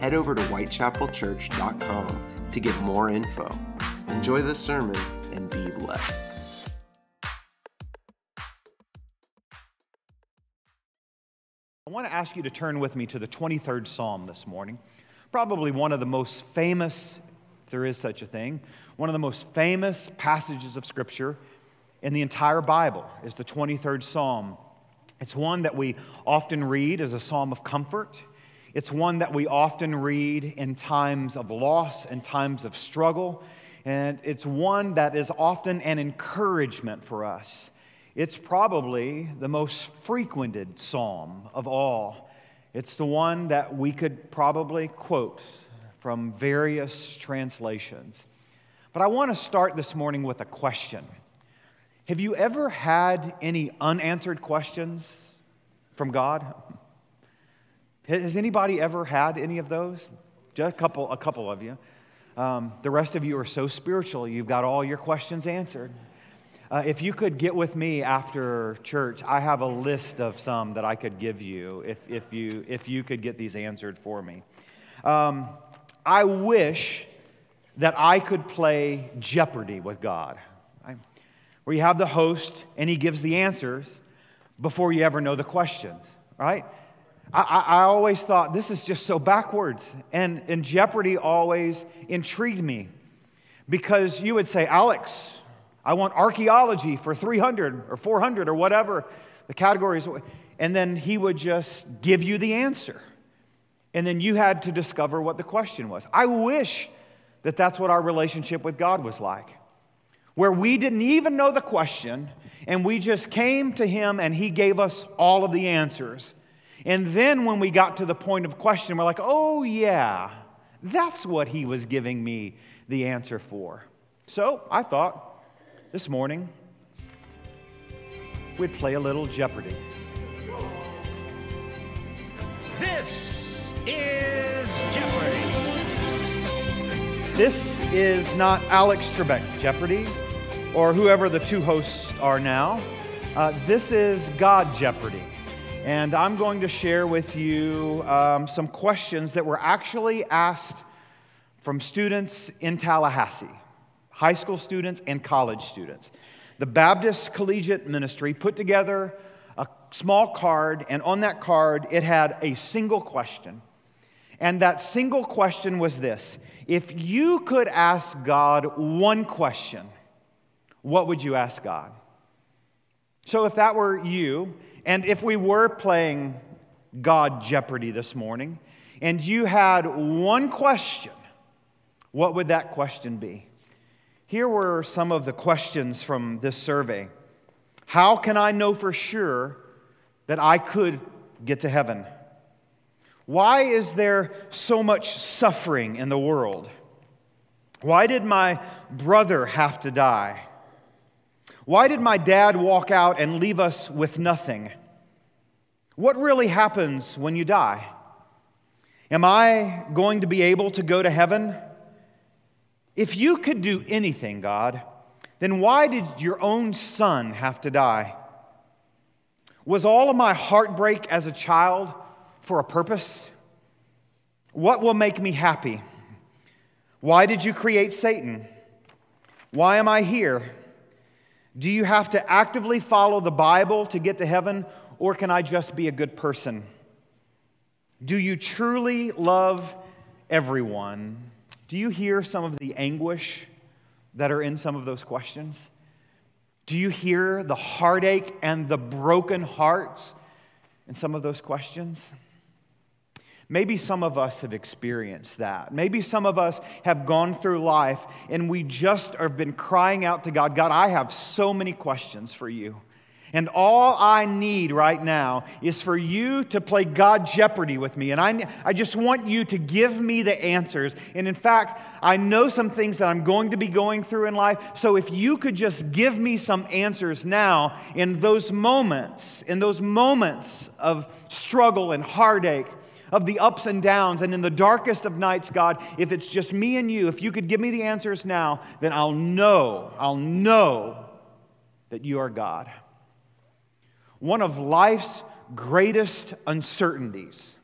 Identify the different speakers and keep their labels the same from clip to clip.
Speaker 1: Head over to whitechapelchurch.com to get more info. Enjoy the sermon and be blessed.
Speaker 2: I want to ask you to turn with me to the 23rd Psalm this morning. Probably one of the most famous, if there is such a thing, one of the most famous passages of Scripture in the entire Bible is the 23rd Psalm. It's one that we often read as a psalm of comfort. It's one that we often read in times of loss and times of struggle. And it's one that is often an encouragement for us. It's probably the most frequented psalm of all. It's the one that we could probably quote from various translations. But I want to start this morning with a question. Have you ever had any unanswered questions from God? Has anybody ever had any of those? Just a couple, a couple of you. Um, the rest of you are so spiritual, you've got all your questions answered. Uh, if you could get with me after church, I have a list of some that I could give you if, if, you, if you could get these answered for me. Um, I wish that I could play Jeopardy with God where you have the host and he gives the answers before you ever know the questions, right? I, I, always thought this is just so backwards. And, and Jeopardy always intrigued me because you would say, Alex, I want archaeology for 300 or 400 or whatever the categories. And then he would just give you the answer. And then you had to discover what the question was. I wish that that's what our relationship with God was like where we didn't even know the question and we just came to him and he gave us all of the answers. And then when we got to the point of question, we're like, oh, yeah, that's what he was giving me the answer for. So I thought this morning we'd play a little Jeopardy.
Speaker 3: This is Jeopardy!
Speaker 2: This is not Alex Trebek Jeopardy or whoever the two hosts are now. Uh, this is God Jeopardy. And I'm going to share with you um, some questions that were actually asked from students in Tallahassee, high school students and college students. The Baptist Collegiate Ministry put together a small card, and on that card, it had a single question. And that single question was this If you could ask God one question, what would you ask God? So, if that were you, and if we were playing God Jeopardy this morning, and you had one question, what would that question be? Here were some of the questions from this survey How can I know for sure that I could get to heaven? Why is there so much suffering in the world? Why did my brother have to die? Why did my dad walk out and leave us with nothing? What really happens when you die? Am I going to be able to go to heaven? If you could do anything, God, then why did your own son have to die? Was all of my heartbreak as a child for a purpose? What will make me happy? Why did you create Satan? Why am I here? Do you have to actively follow the Bible to get to heaven, or can I just be a good person? Do you truly love everyone? Do you hear some of the anguish that are in some of those questions? Do you hear the heartache and the broken hearts in some of those questions? Maybe some of us have experienced that. Maybe some of us have gone through life and we just have been crying out to God God, I have so many questions for you. And all I need right now is for you to play God Jeopardy with me. And I, I just want you to give me the answers. And in fact, I know some things that I'm going to be going through in life. So if you could just give me some answers now in those moments, in those moments of struggle and heartache, of the ups and downs, and in the darkest of nights, God, if it's just me and you, if you could give me the answers now, then I'll know, I'll know that you are God. One of life's greatest uncertainties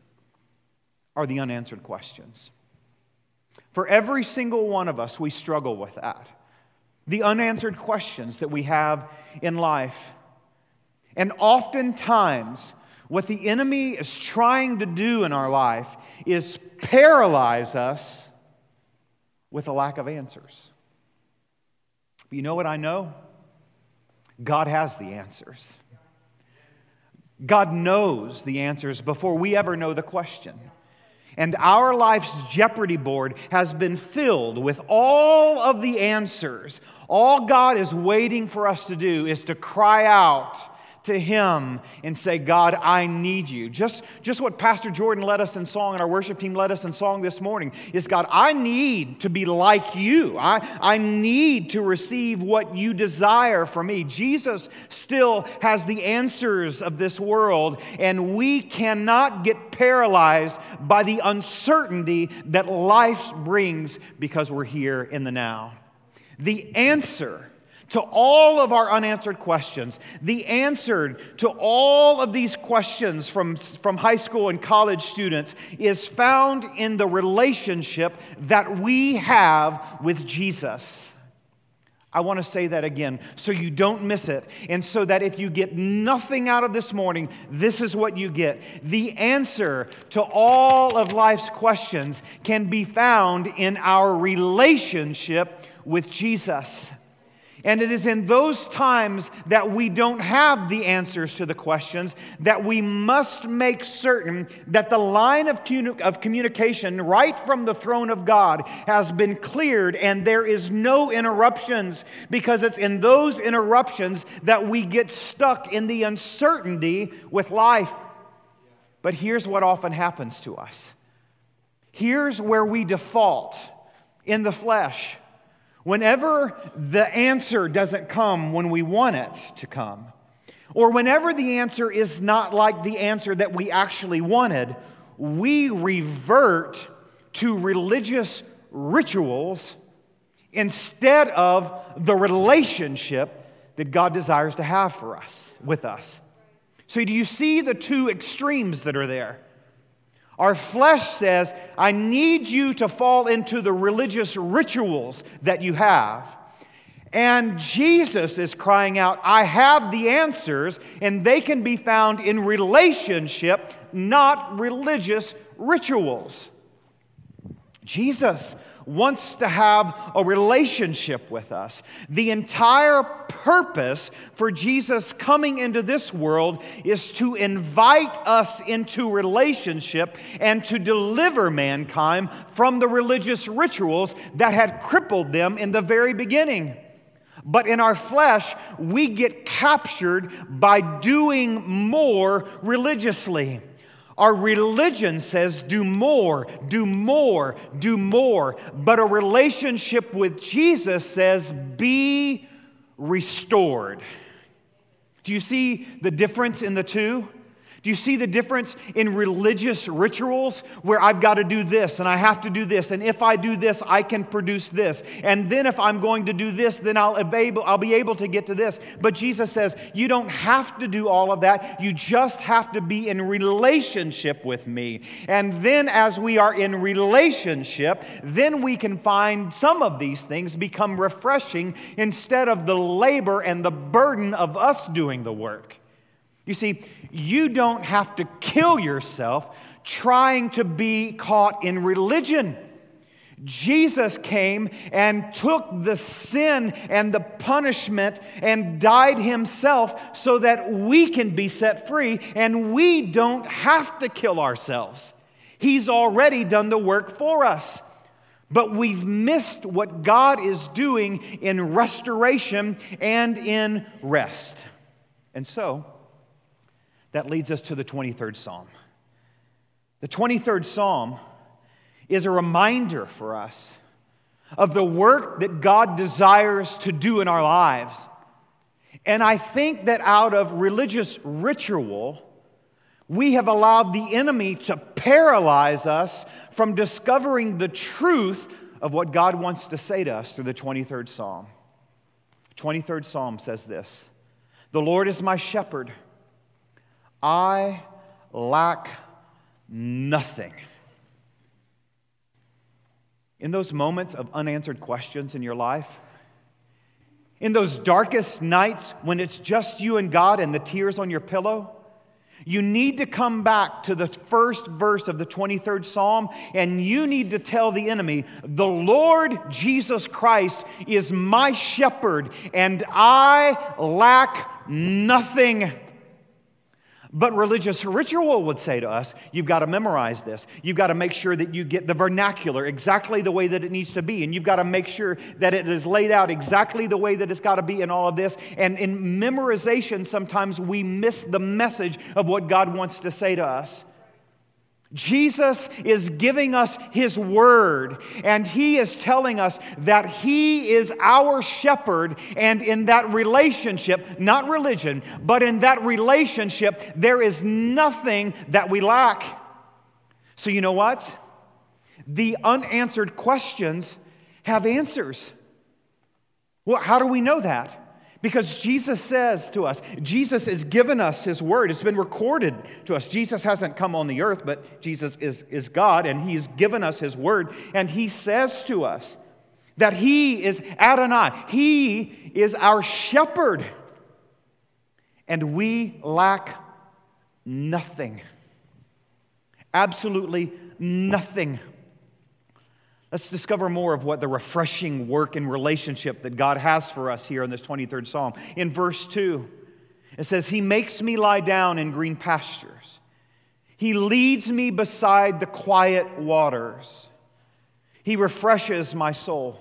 Speaker 2: are the unanswered questions. For every single one of us, we struggle with that. The unanswered questions that we have in life. And oftentimes, what the enemy is trying to do in our life is paralyze us with a lack of answers. But you know what I know? God has the answers. God knows the answers before we ever know the question. And our life's Jeopardy board has been filled with all of the answers. All God is waiting for us to do is to cry out to Him and say, God, I need you. Just, just what Pastor Jordan led us in song and our worship team led us in song this morning is God, I need to be like you. I, I need to receive what you desire for me. Jesus still has the answers of this world, and we cannot get paralyzed by the uncertainty that life brings because we're here in the now. The answer to all of our unanswered questions. The answer to all of these questions from, from high school and college students is found in the relationship that we have with Jesus. I want to say that again so you don't miss it. And so that if you get nothing out of this morning, this is what you get. The answer to all of life's questions can be found in our relationship with Jesus. And it is in those times that we don't have the answers to the questions that we must make certain that the line of, of communication right from the throne of God has been cleared and there is no interruptions because it's in those interruptions that we get stuck in the uncertainty with life. But here's what often happens to us here's where we default in the flesh. Whenever the answer doesn't come when we want it to come, or whenever the answer is not like the answer that we actually wanted, we revert to religious rituals instead of the relationship that God desires to have for us, with us. So, do you see the two extremes that are there? Our flesh says, I need you to fall into the religious rituals that you have. And Jesus is crying out, I have the answers, and they can be found in relationship, not religious rituals. Jesus wants to have a relationship with us. The entire purpose for Jesus coming into this world is to invite us into relationship and to deliver mankind from the religious rituals that had crippled them in the very beginning. But in our flesh, we get captured by doing more religiously. Our religion says do more, do more, do more. But a relationship with Jesus says be restored. Do you see the difference in the two? Do you see the difference in religious rituals where I've got to do this and I have to do this, and if I do this, I can produce this, and then if I'm going to do this, then I'll, be able to get to this. But Jesus says, You don't have to do all of that, you just have to be in relationship with me. And then, as we are in relationship, then we can find some of these things become refreshing instead of the labor and the burden of us doing the work. You see, you don't have to kill yourself trying to be caught in religion. Jesus came and took the sin and the punishment and died himself so that we can be set free and we don't have to kill ourselves. He's already done the work for us. But we've missed what God is doing in restoration and in rest. And so, that leads us to the 23rd Psalm. The 23rd Psalm is a reminder for us of the work that God desires to do in our lives. And I think that out of religious ritual, we have allowed the enemy to paralyze us from discovering the truth of what God wants to say to us through the 23rd Psalm. 23rd Psalm says this The Lord is my shepherd, I lack nothing. In those moments of unanswered questions in your life, in those darkest nights when it's just you and God and the tears on your pillow, you need to come back to the first verse of the 23rd Psalm and you need to tell the enemy, The Lord Jesus Christ is my shepherd and I lack nothing. But religious ritual would say to us, you've got to memorize this. You've got to make sure that you get the vernacular exactly the way that it needs to be. And you've got to make sure that it is laid out exactly the way that it's got to be in all of this. And in memorization, sometimes we miss the message of what God wants to say to us. Jesus is giving us His word, and He is telling us that He is our shepherd, and in that relationship, not religion, but in that relationship, there is nothing that we lack. So, you know what? The unanswered questions have answers. Well, how do we know that? Because Jesus says to us, Jesus has given us his word. It's been recorded to us. Jesus hasn't come on the earth, but Jesus is, is God, and he's given us his word. And he says to us that he is Adonai, he is our shepherd, and we lack nothing. Absolutely nothing. Let's discover more of what the refreshing work and relationship that God has for us here in this 23rd Psalm. In verse 2, it says, He makes me lie down in green pastures. He leads me beside the quiet waters. He refreshes my soul.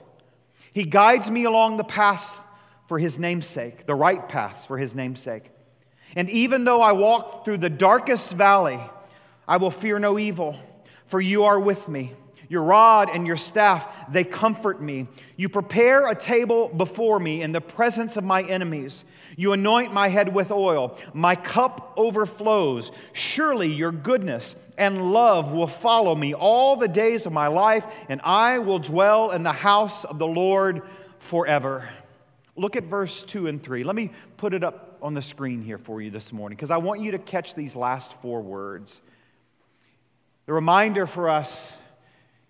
Speaker 2: He guides me along the paths for His namesake, the right paths for His namesake. And even though I walk through the darkest valley, I will fear no evil, for you are with me. Your rod and your staff, they comfort me. You prepare a table before me in the presence of my enemies. You anoint my head with oil. My cup overflows. Surely your goodness and love will follow me all the days of my life, and I will dwell in the house of the Lord forever. Look at verse 2 and 3. Let me put it up on the screen here for you this morning because I want you to catch these last four words. The reminder for us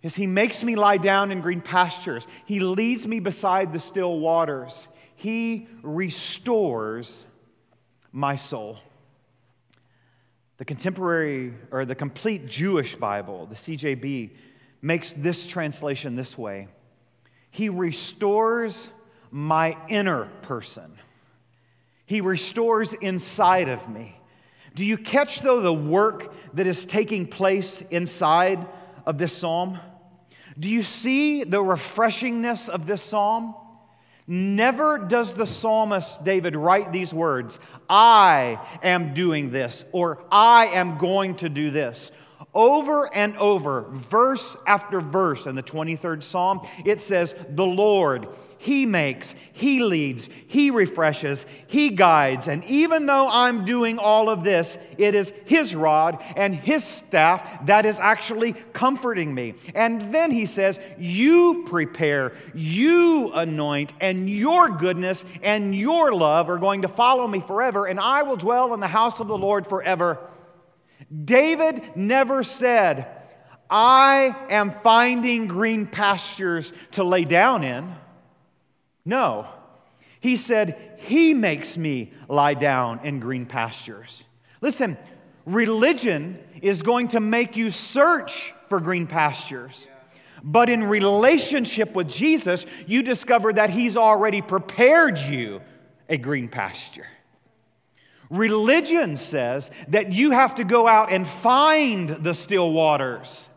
Speaker 2: is He makes me lie down in green pastures. He leads me beside the still waters. He restores my soul. The contemporary or the complete Jewish Bible, the CJB, makes this translation this way He restores my inner person. He restores inside of me. Do you catch, though, the work that is taking place inside of this psalm? Do you see the refreshingness of this psalm? Never does the psalmist David write these words, I am doing this, or I am going to do this. Over and over, verse after verse in the 23rd Psalm, it says, The Lord, he makes, He leads, He refreshes, He guides. And even though I'm doing all of this, it is His rod and His staff that is actually comforting me. And then He says, You prepare, you anoint, and your goodness and your love are going to follow me forever, and I will dwell in the house of the Lord forever. David never said, I am finding green pastures to lay down in. No. He said, He makes me lie down in green pastures. Listen, religion is going to make you search for green pastures. But in relationship with Jesus, you discover that He's already prepared you a green pasture. Religion says that you have to go out and find the still waters.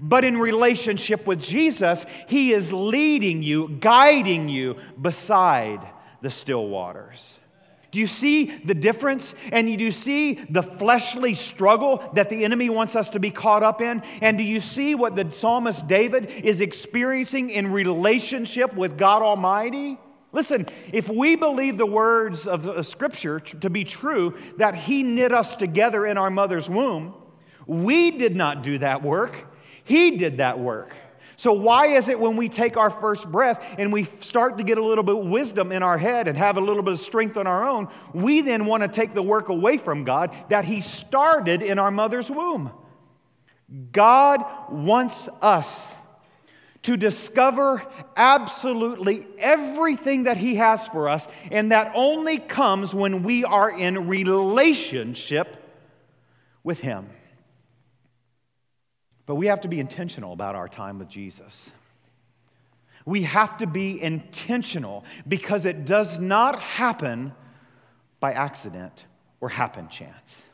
Speaker 2: But in relationship with Jesus, He is leading you, guiding you beside the still waters. Do you see the difference? And do you see the fleshly struggle that the enemy wants us to be caught up in? And do you see what the psalmist David is experiencing in relationship with God Almighty? Listen, if we believe the words of the scripture to be true, that he knit us together in our mother's womb, we did not do that work, he did that work. So, why is it when we take our first breath and we start to get a little bit of wisdom in our head and have a little bit of strength on our own, we then want to take the work away from God that He started in our mother's womb? God wants us to discover absolutely everything that He has for us, and that only comes when we are in relationship with Him. But we have to be intentional about our time with Jesus. We have to be intentional because it does not happen by accident or happen chance.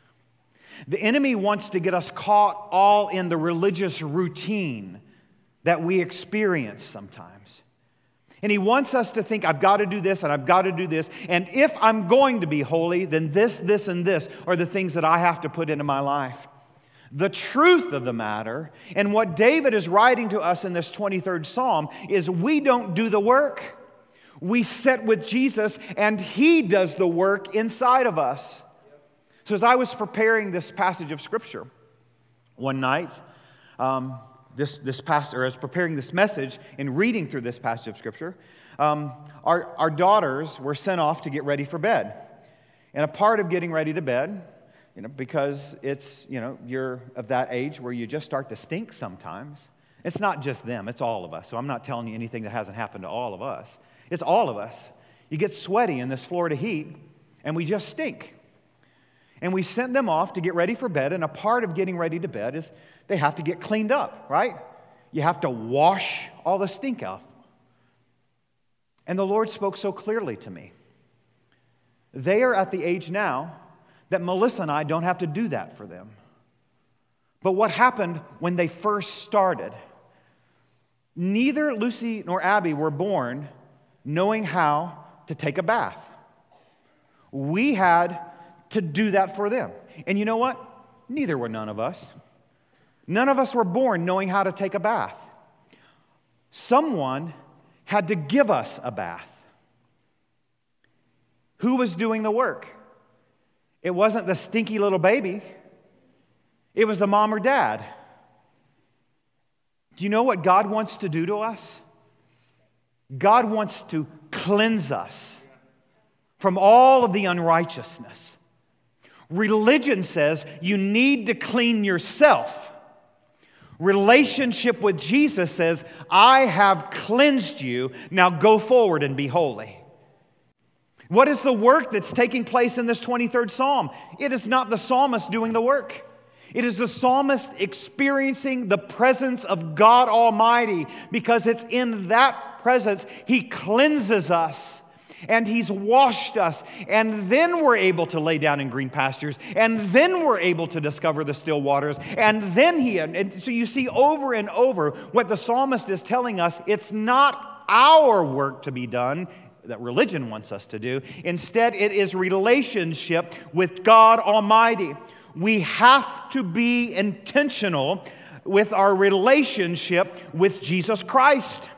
Speaker 2: The enemy wants to get us caught all in the religious routine that we experience sometimes. And he wants us to think, I've got to do this and I've got to do this. And if I'm going to be holy, then this, this, and this are the things that I have to put into my life. The truth of the matter, and what David is writing to us in this 23rd Psalm, is we don't do the work. We sit with Jesus, and He does the work inside of us. So, as I was preparing this passage of Scripture one night, um, this, this pastor, as preparing this message and reading through this passage of Scripture, um, our, our daughters were sent off to get ready for bed. And a part of getting ready to bed you know, because it's, you know, you're of that age where you just start to stink sometimes. It's not just them, it's all of us. So I'm not telling you anything that hasn't happened to all of us. It's all of us. You get sweaty in this Florida heat, and we just stink. And we sent them off to get ready for bed, and a part of getting ready to bed is they have to get cleaned up, right? You have to wash all the stink off. And the Lord spoke so clearly to me. They are at the age now that Melissa and I don't have to do that for them. But what happened when they first started? Neither Lucy nor Abby were born knowing how to take a bath. We had to do that for them. And you know what? Neither were none of us. None of us were born knowing how to take a bath. Someone had to give us a bath. Who was doing the work? It wasn't the stinky little baby, it was the mom or dad. Do you know what God wants to do to us? God wants to cleanse us from all of the unrighteousness. Religion says you need to clean yourself. Relationship with Jesus says, I have cleansed you, now go forward and be holy. What is the work that's taking place in this 23rd psalm? It is not the psalmist doing the work. It is the psalmist experiencing the presence of God Almighty because it's in that presence He cleanses us and He's washed us. And then we're able to lay down in green pastures. And then we're able to discover the still waters. And then He, and so you see over and over what the psalmist is telling us it's not our work to be done, that religion wants us to do. Instead, it is relationship with God Almighty. We have to be intentional with our relationship with Jesus Christ.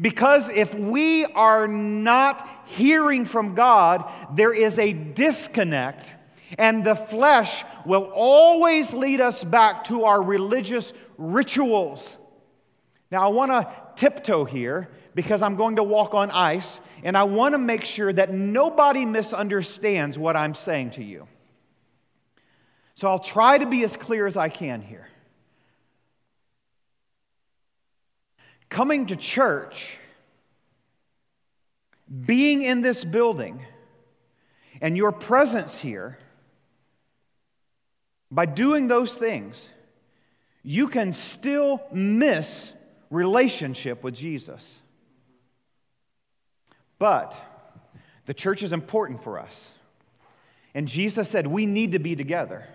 Speaker 2: Because if we are not hearing from God, there is a disconnect, and the flesh will always lead us back to our religious rituals. Now, I want to tiptoe here because I'm going to walk on ice, and I want to make sure that nobody misunderstands what I'm saying to you. So I'll try to be as clear as I can here. Coming to church, being in this building, and your presence here, by doing those things, you can still miss relationship with Jesus. But the church is important for us. And Jesus said we need to be together.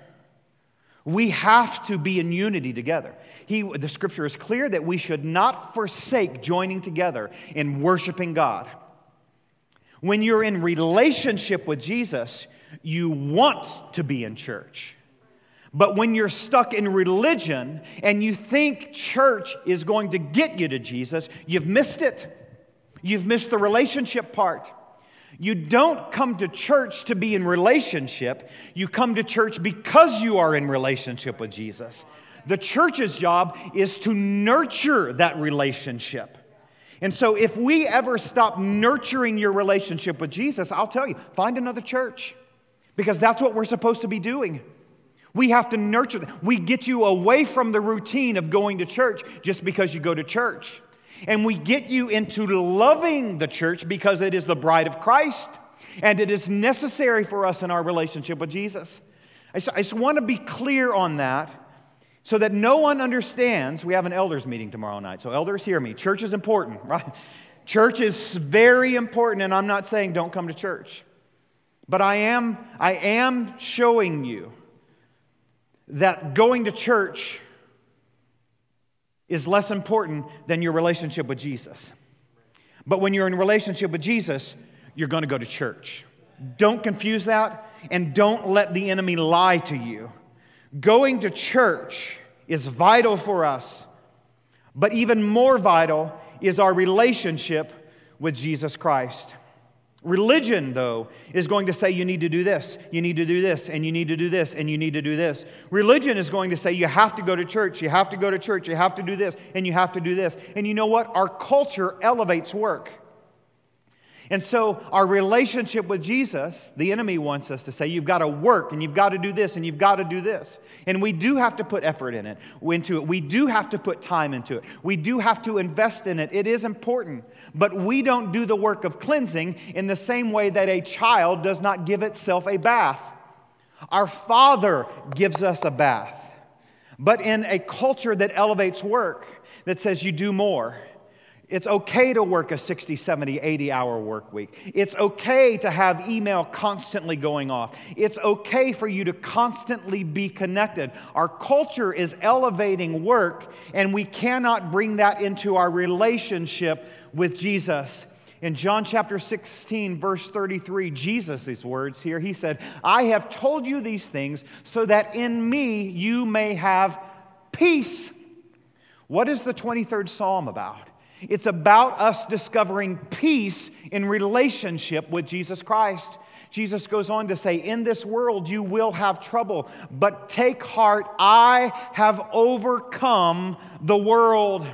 Speaker 2: We have to be in unity together. He, the scripture is clear that we should not forsake joining together in worshiping God. When you're in relationship with Jesus, you want to be in church. But when you're stuck in religion and you think church is going to get you to Jesus, you've missed it. You've missed the relationship part. You don't come to church to be in relationship. You come to church because you are in relationship with Jesus. The church's job is to nurture that relationship. And so, if we ever stop nurturing your relationship with Jesus, I'll tell you, find another church because that's what we're supposed to be doing. We have to nurture. We get you away from the routine of going to church just because you go to church. And we get you into loving the church because it is the bride of Christ and it is necessary for us in our relationship with Jesus. I just, I just want to be clear on that so that no one understands. We have an elders meeting tomorrow night, so elders hear me. Church is important, right? Church is very important, and I'm not saying don't come to church. But I am, I am showing you that going to church is less important than your relationship with Jesus. But when you're in relationship with Jesus, you're going to go to church. Don't confuse that and don't let the enemy lie to you. Going to church is vital for us, but even more vital is our relationship with Jesus Christ. Religion, though, is going to say you need to do this, you need to do this, and you need to do this, and you need to do this. Religion is going to say you have to go to church, you have to go to church, you have to do this, and you have to do this. And you know what? Our culture elevates work. And so, our relationship with Jesus, the enemy wants us to say, you've got to work and you've got to do this and you've got to do this. And we do have to put effort in it, into it. We do have to put time into it. We do have to invest in it. It is important. But we don't do the work of cleansing in the same way that a child does not give itself a bath. Our Father gives us a bath. But in a culture that elevates work, that says you do more, it's okay to work a 60, 70, 80 hour work week. It's okay to have email constantly going off. It's okay for you to constantly be connected. Our culture is elevating work, and we cannot bring that into our relationship with Jesus. In John chapter 16, verse 33, Jesus, these words here, he said, I have told you these things so that in me you may have peace. What is the 23rd Psalm about? It's about us discovering peace in relationship with Jesus Christ. Jesus goes on to say, In this world you will have trouble, but take heart, I have overcome the world.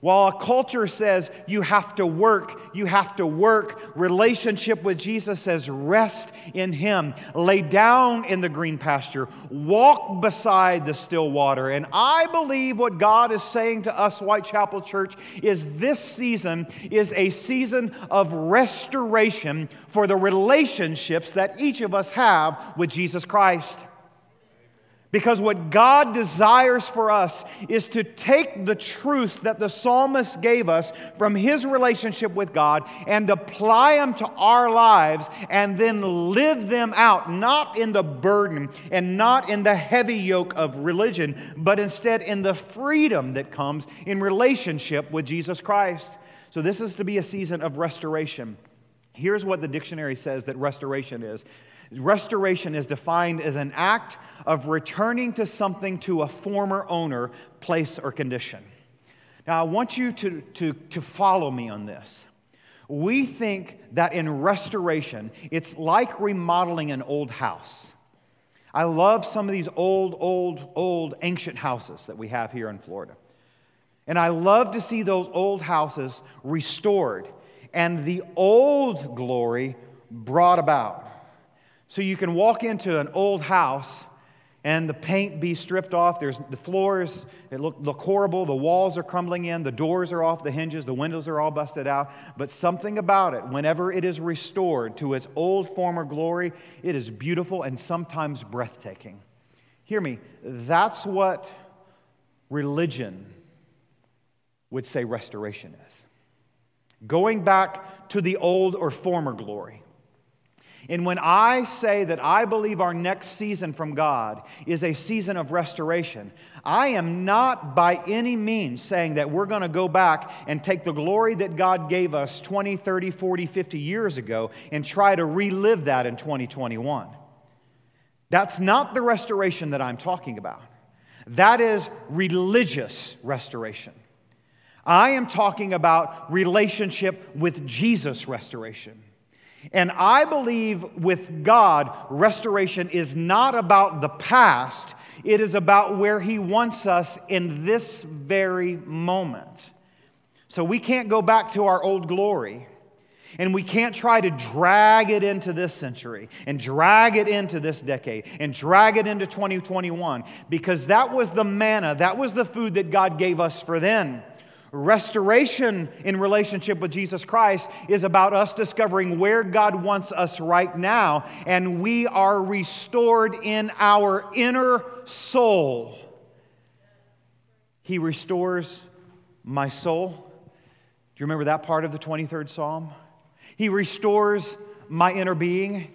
Speaker 2: While a culture says you have to work, you have to work, relationship with Jesus says rest in Him, lay down in the green pasture, walk beside the still water. And I believe what God is saying to us, Whitechapel Church, is this season is a season of restoration for the relationships that each of us have with Jesus Christ. Because what God desires for us is to take the truth that the psalmist gave us from his relationship with God and apply them to our lives and then live them out, not in the burden and not in the heavy yoke of religion, but instead in the freedom that comes in relationship with Jesus Christ. So, this is to be a season of restoration. Here's what the dictionary says that restoration is Restoration is defined as an act of returning to something to a former owner, place, or condition. Now, I want you to, to, to follow me on this. We think that in restoration, it's like remodeling an old house. I love some of these old, old, old ancient houses that we have here in Florida. And I love to see those old houses restored and the old glory brought about. So you can walk into an old house and the paint be stripped off. There's the floors it look, look horrible. The walls are crumbling in. The doors are off the hinges. The windows are all busted out. But something about it, whenever it is restored to its old former glory, it is beautiful and sometimes breathtaking. Hear me. That's what religion would say restoration is. Going back to the old or former glory. And when I say that I believe our next season from God is a season of restoration, I am not by any means saying that we're going to go back and take the glory that God gave us 20, 30, 40, 50 years ago and try to relive that in 2021. That's not the restoration that I'm talking about. That is religious restoration. I am talking about relationship with Jesus restoration. And I believe with God, restoration is not about the past, it is about where He wants us in this very moment. So we can't go back to our old glory. And we can't try to drag it into this century and drag it into this decade and drag it into 2021 because that was the manna, that was the food that God gave us for then. Restoration in relationship with Jesus Christ is about us discovering where God wants us right now, and we are restored in our inner soul. He restores my soul. Do you remember that part of the 23rd Psalm? He restores my inner being.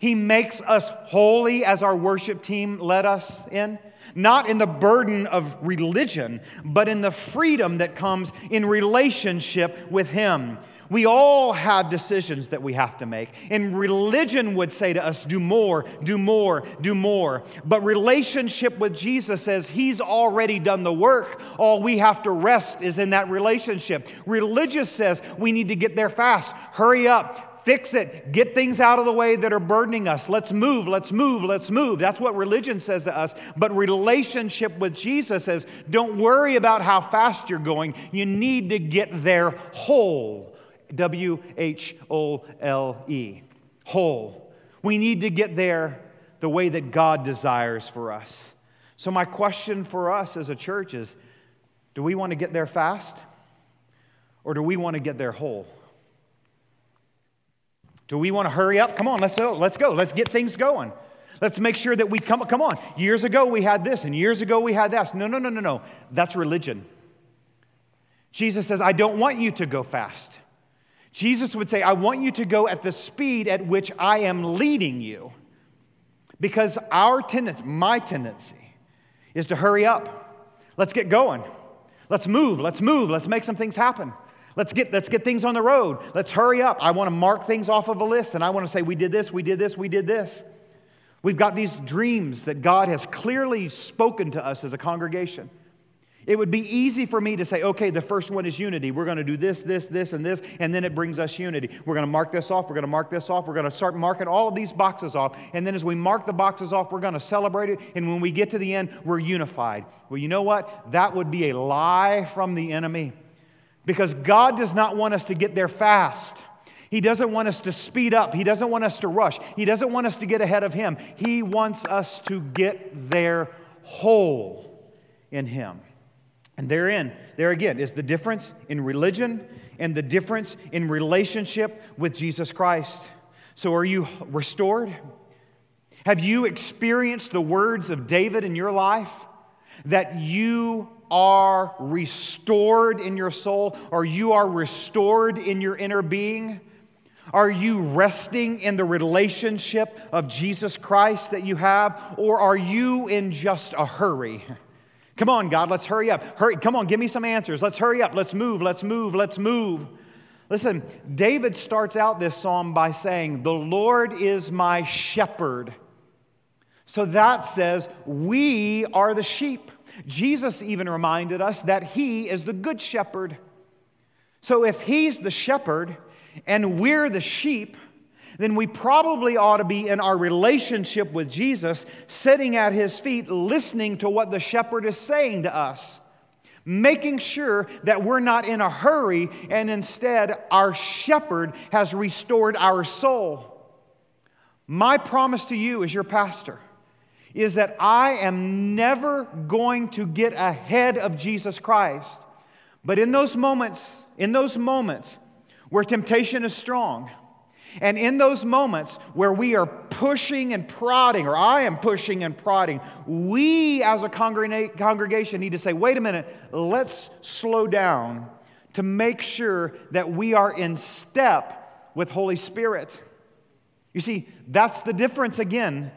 Speaker 2: He makes us holy as our worship team led us in not in the burden of religion, but in the freedom that comes in relationship with Him. We all have decisions that we have to make. And religion would say to us, do more, do more, do more. But relationship with Jesus says He's already done the work. All we have to rest is in that relationship. Religious says we need to get there fast. Hurry up, Fix it. Get things out of the way that are burdening us. Let's move, let's move, let's move. That's what religion says to us. But relationship with Jesus says, don't worry about how fast you're going. You need to get there whole. W H O L E. Whole. We need to get there the way that God desires for us. So, my question for us as a church is do we want to get there fast or do we want to get there whole? Do we want to hurry up? Come on, let's go. Let's go. Let's get things going. Let's make sure that we come. Come on. Years ago we had this, and years ago we had that. No, no, no, no, no. That's religion. Jesus says, I don't want you to go fast. Jesus would say, I want you to go at the speed at which I am leading you. Because our tendency, my tendency, is to hurry up. Let's get going. Let's move. Let's move. Let's make some things happen. Let's get, let's get things on the road. Let's hurry up. I want to mark things off of a list and I want to say, we did this, we did this, we did this. We've got these dreams that God has clearly spoken to us as a congregation. It would be easy for me to say, okay, the first one is unity. We're going to do this, this, this, and this, and then it brings us unity. We're going to mark this off. We're going to mark this off. We're going to start marking all of these boxes off. And then as we mark the boxes off, we're going to celebrate it. And when we get to the end, we're unified. Well, you know what? That would be a lie from the enemy because God does not want us to get there fast. He doesn't want us to speed up. He doesn't want us to rush. He doesn't want us to get ahead of Him. He wants us to get there whole in Him. And therein, there again, is the difference in religion and the difference in relationship with Jesus Christ. So, are you restored? Have you experienced the words of David in your life that you are restored in your soul, or you are restored in your inner being? Are you resting in the relationship of Jesus Christ that you have, or are you in just a hurry? Come on, God, let's hurry up. Hurry, come on, give me some answers. Let's hurry up. Let's move, let's move, let's move. Listen, David starts out this psalm by saying, The Lord is my shepherd. So that says, We are the sheep. Jesus even reminded us that he is the good shepherd. So if he's the shepherd and we're the sheep, then we probably ought to be in our relationship with Jesus, sitting at his feet, listening to what the shepherd is saying to us, making sure that we're not in a hurry and instead our shepherd has restored our soul. My promise to you as your pastor is that I am never going to get ahead of Jesus Christ. But in those moments, in those moments where temptation is strong, and in those moments where we are pushing and prodding, or I am pushing and prodding, we as a congregation need to say, wait a minute, let's slow down to make sure that we are in step with Holy Spirit. You see, that's the difference again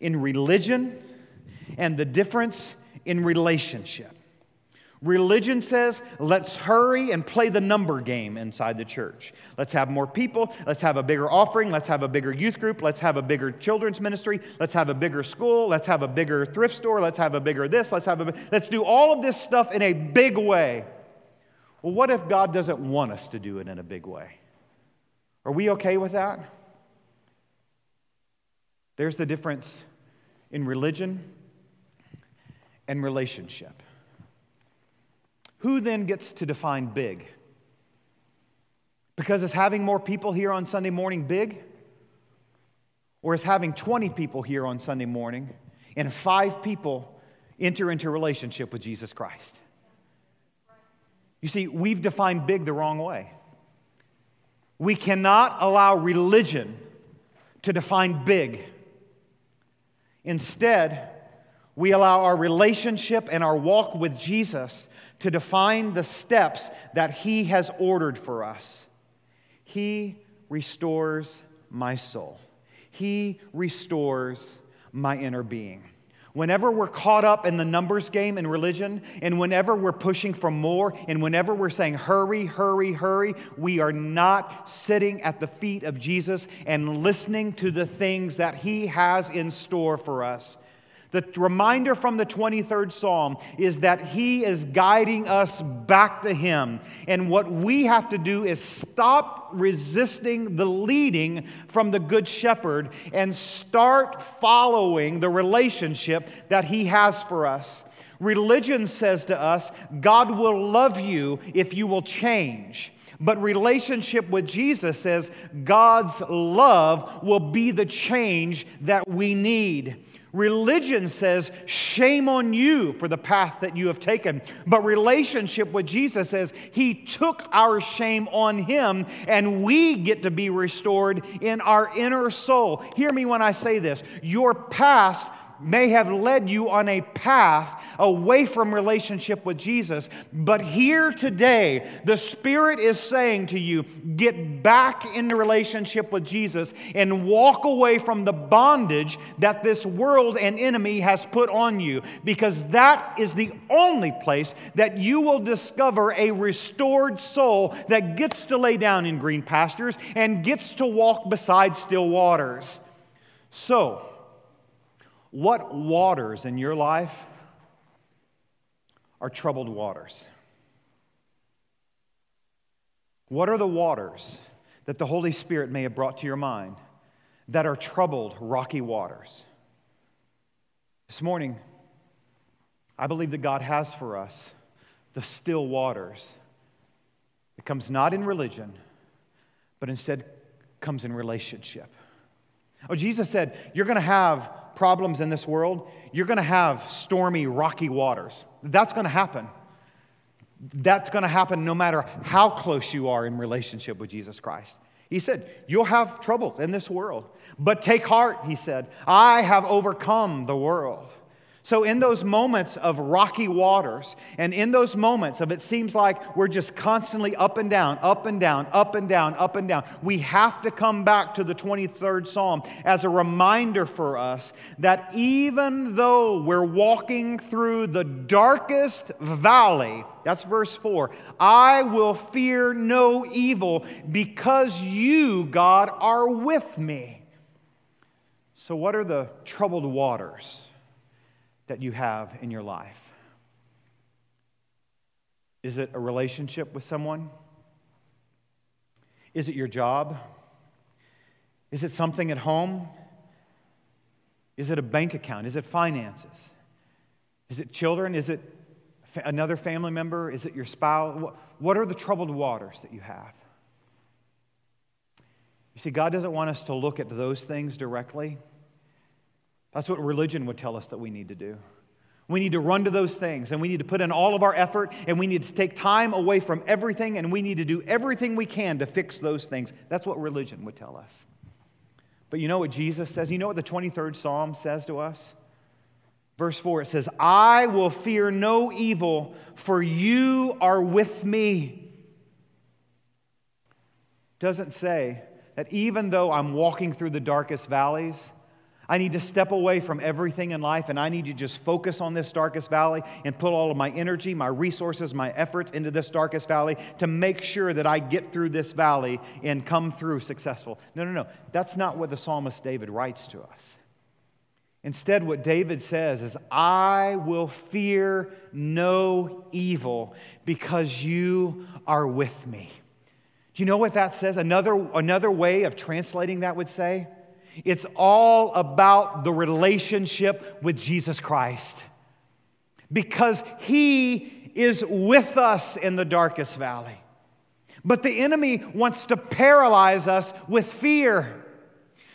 Speaker 2: in religion and the difference in relationship. Religion says, let's hurry and play the number game inside the church. Let's have more people. Let's have a bigger offering. Let's have a bigger youth group. Let's have a bigger children's ministry. Let's have a bigger school. Let's have a bigger thrift store. Let's have a bigger this. Let's have a, let's do all of this stuff in a big way. Well, what if God doesn't want us to do it in a big way? Are we okay with that? There's the difference in religion and relationship. Who then gets to define big? Because is having more people here on Sunday morning big? Or is having 20 people here on Sunday morning and five people enter into relationship with Jesus Christ? You see, we've defined big the wrong way. We cannot allow religion to define big. Instead, we allow our relationship and our walk with Jesus to define the steps that He has ordered for us. He restores my soul, He restores my inner being. Whenever we're caught up in the numbers game in religion, and whenever we're pushing for more, and whenever we're saying, hurry, hurry, hurry, we are not sitting at the feet of Jesus and listening to the things that He has in store for us. The reminder from the 23rd Psalm is that He is guiding us back to Him. And what we have to do is stop resisting the leading from the Good Shepherd and start following the relationship that He has for us. Religion says to us, God will love you if you will change. But relationship with Jesus says God's love will be the change that we need. Religion says, shame on you for the path that you have taken. But relationship with Jesus says, He took our shame on Him and we get to be restored in our inner soul. Hear me when I say this. Your past may have led you on a path away from relationship with Jesus. But here today, the Spirit is saying to you, get back into relationship with Jesus and walk away from the bondage that this world and enemy has put on you, because that is the only place that you will discover a restored soul that gets to lay down in green pastures and gets to walk beside still waters. So, what waters in your life are troubled waters? What are the waters that the Holy Spirit may have brought to your mind that are troubled, rocky waters? This morning, I believe that God has for us the still waters. It comes not in religion, but instead comes in relationship. Oh, Jesus said, You're going to have problems in this world, you're going to have stormy, rocky waters. That's going to happen. That's going to happen no matter how close you are in relationship with Jesus Christ. He said, You'll have troubles in this world, but take heart, he said, I have overcome the world. So, in those moments of rocky waters, and in those moments of it seems like we're just constantly up and down, up and down, up and down, up and down, we have to come back to the 23rd Psalm as a reminder for us that even though we're walking through the darkest valley, that's verse 4, I will fear no evil because you, God, are with me. So, what are the troubled waters? That you have in your life? Is it a relationship with someone? Is it your job? Is it something at home? Is it a bank account? Is it finances? Is it children? Is it another family member? Is it your spouse? What are the troubled waters that you have? You see, God doesn't want us to look at those things directly. That's what religion would tell us that we need to do. We need to run to those things and we need to put in all of our effort and we need to take time away from everything and we need to do everything we can to fix those things. That's what religion would tell us. But you know what Jesus says? You know what the 23rd Psalm says to us? Verse 4 it says, I will fear no evil, for you are with me. Doesn't say that even though I'm walking through the darkest valleys, I need to step away from everything in life and I need to just focus on this darkest valley and put all of my energy, my resources, my efforts into this darkest valley to make sure that I get through this valley and come through successful. No, no, no. That's not what the psalmist David writes to us. Instead, what David says is, I will fear no evil because you are with me. Do you know what that says? Another, another way of translating that would say, it's all about the relationship with Jesus Christ. Because he is with us in the darkest valley. But the enemy wants to paralyze us with fear.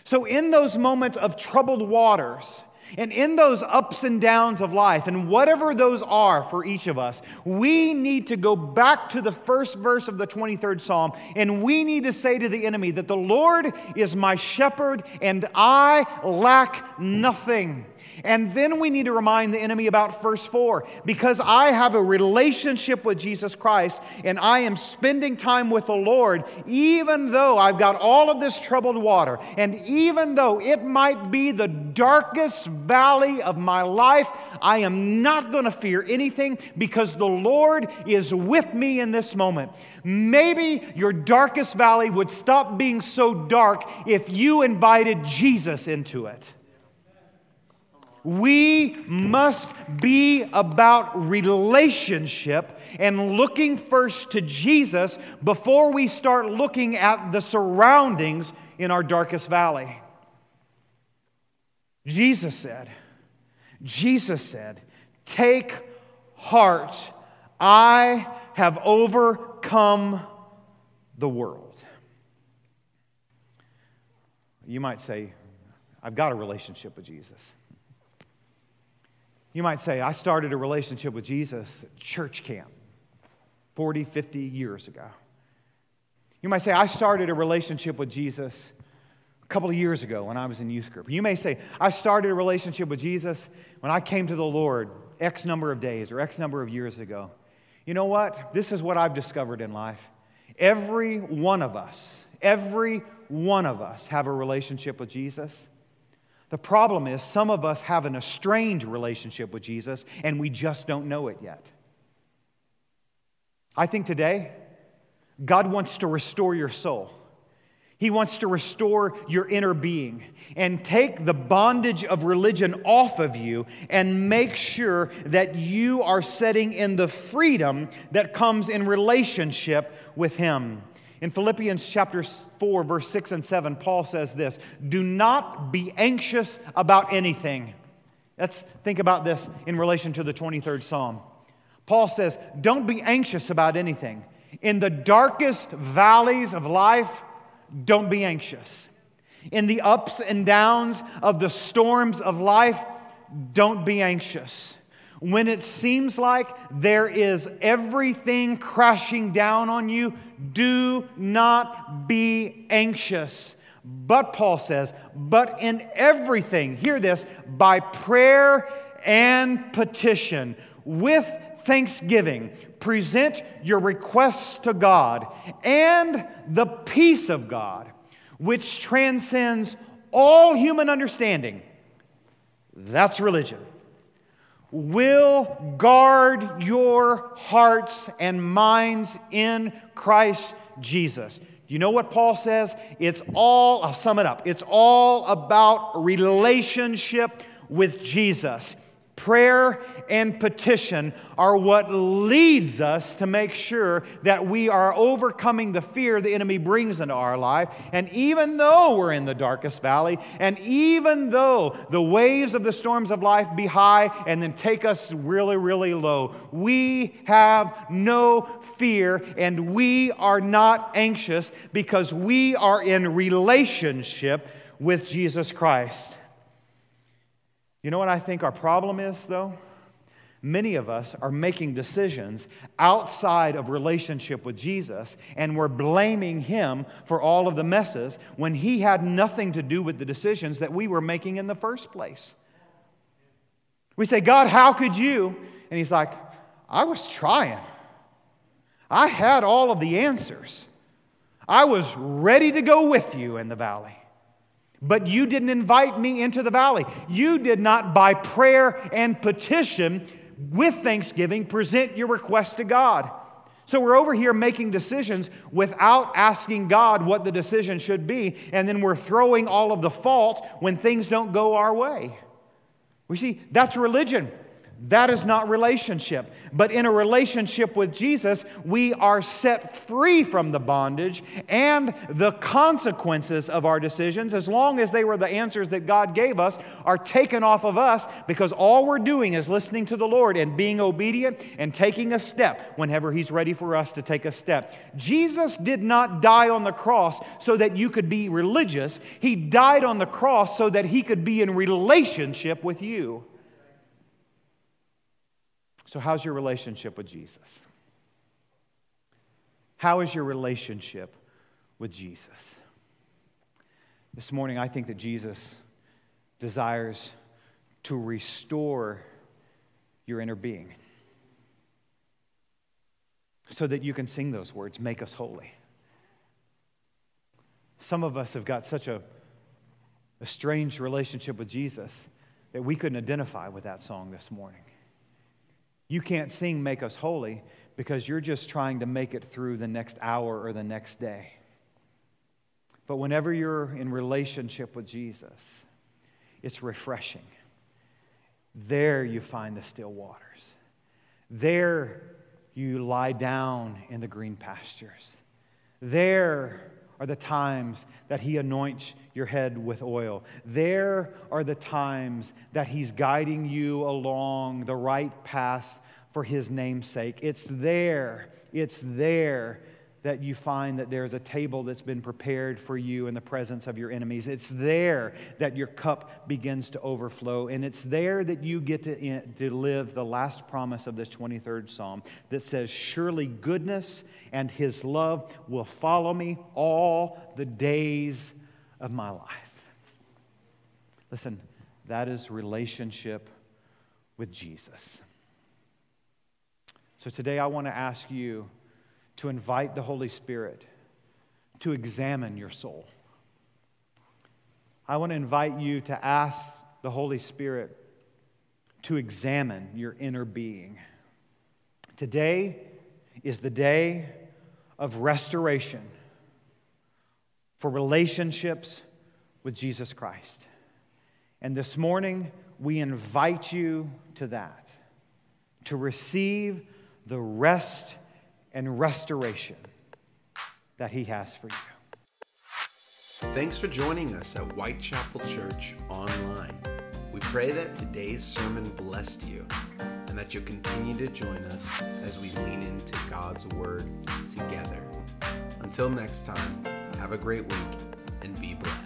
Speaker 2: So, in those moments of troubled waters, and in those ups and downs of life, and whatever those are for each of us, we need to go back to the first verse of the 23rd Psalm, and we need to say to the enemy that the Lord is my shepherd, and I lack nothing. And then we need to remind the enemy about verse 4 because I have a relationship with Jesus Christ and I am spending time with the Lord, even though I've got all of this troubled water, and even though it might be the darkest valley of my life, I am not going to fear anything because the Lord is with me in this moment. Maybe your darkest valley would stop being so dark if you invited Jesus into it. We must be about relationship and looking first to Jesus before we start looking at the surroundings in our darkest valley. Jesus said, Jesus said, Take heart, I have overcome the world. You might say, I've got a relationship with Jesus. You might say, I started a relationship with Jesus at church camp 40, 50 years ago. You might say, I started a relationship with Jesus a couple of years ago when I was in youth group. You may say, I started a relationship with Jesus when I came to the Lord X number of days or X number of years ago. You know what? This is what I've discovered in life. Every one of us, every one of us have a relationship with Jesus. The problem is, some of us have an estranged relationship with Jesus and we just don't know it yet. I think today, God wants to restore your soul. He wants to restore your inner being and take the bondage of religion off of you and make sure that you are setting in the freedom that comes in relationship with Him. In Philippians chapter 4, verse 6 and 7, Paul says this Do not be anxious about anything. Let's think about this in relation to the 23rd Psalm. Paul says, Don't be anxious about anything. In the darkest valleys of life, don't be anxious. In the ups and downs of the storms of life, don't be anxious. When it seems like there is everything crashing down on you, do not be anxious. But Paul says, but in everything, hear this, by prayer and petition, with thanksgiving, present your requests to God, and the peace of God, which transcends all human understanding. That's religion will guard your hearts and minds in Christ Jesus. You know what Paul says? It's all, I'll sum it up, it's all about relationship with Jesus. Prayer and petition are what leads us to make sure that we are overcoming the fear the enemy brings into our life. And even though we're in the darkest valley, and even though the waves of the storms of life be high and then take us really, really low, we have no fear and we are not anxious because we are in relationship with Jesus Christ. You know what I think our problem is, though? Many of us are making decisions outside of relationship with Jesus, and we're blaming Him for all of the messes when He had nothing to do with the decisions that we were making in the first place. We say, God, how could you? And He's like, I was trying. I had all of the answers. I was ready to go with you in the valley. But you didn't invite me into the valley. You did not, by prayer and petition, with thanksgiving, present your request to God. So we're over here making decisions without asking God what the decision should be, and then we're throwing all of the fault when things don't go our way. We see, that's religion. That is not relationship. But in a relationship with Jesus, we are set free from the bondage and the consequences of our decisions, as long as they were the answers that God gave us, are taken off of us because all we're doing is listening to the Lord and being obedient and taking a step whenever He's ready for us to take a step. Jesus did not die on the cross so that you could be religious, He died on the cross so that He could be in relationship with you. So, how's your relationship with Jesus? How is your relationship with Jesus? This morning, I think that Jesus desires to restore your inner being so that you can sing those words, Make us holy. Some of us have got such a, a strange relationship with Jesus that we couldn't identify with that song this morning. You can't sing Make Us Holy because you're just trying to make it through the next hour or the next day. But whenever you're in relationship with Jesus, it's refreshing. There you find the still waters. There you lie down in the green pastures. There are the times that He anoints your head with oil. There are the times that He's guiding you along the right path for His namesake. It's there, it's there that you find that there's a table that's been prepared for you in the presence of your enemies. It's there that your cup begins to overflow. And it's there that you get to, to live the last promise of this 23rd Psalm that says, Surely goodness and his love will follow me all the days of my life. Listen, that is relationship with Jesus. So today I want to ask you to invite the Holy Spirit to examine your soul. I want to invite you to ask the Holy Spirit to examine your inner being. Today is the day of restoration for relationships with Jesus Christ. And this morning, we invite you to that, to receive the rest and restoration that He has for you.
Speaker 1: Thanks for joining us at Whitechapel Church Online. We pray that today's sermon blessed you and that you'll continue to join us as we lean into God's Word together. Until next time, have a great week and be blessed.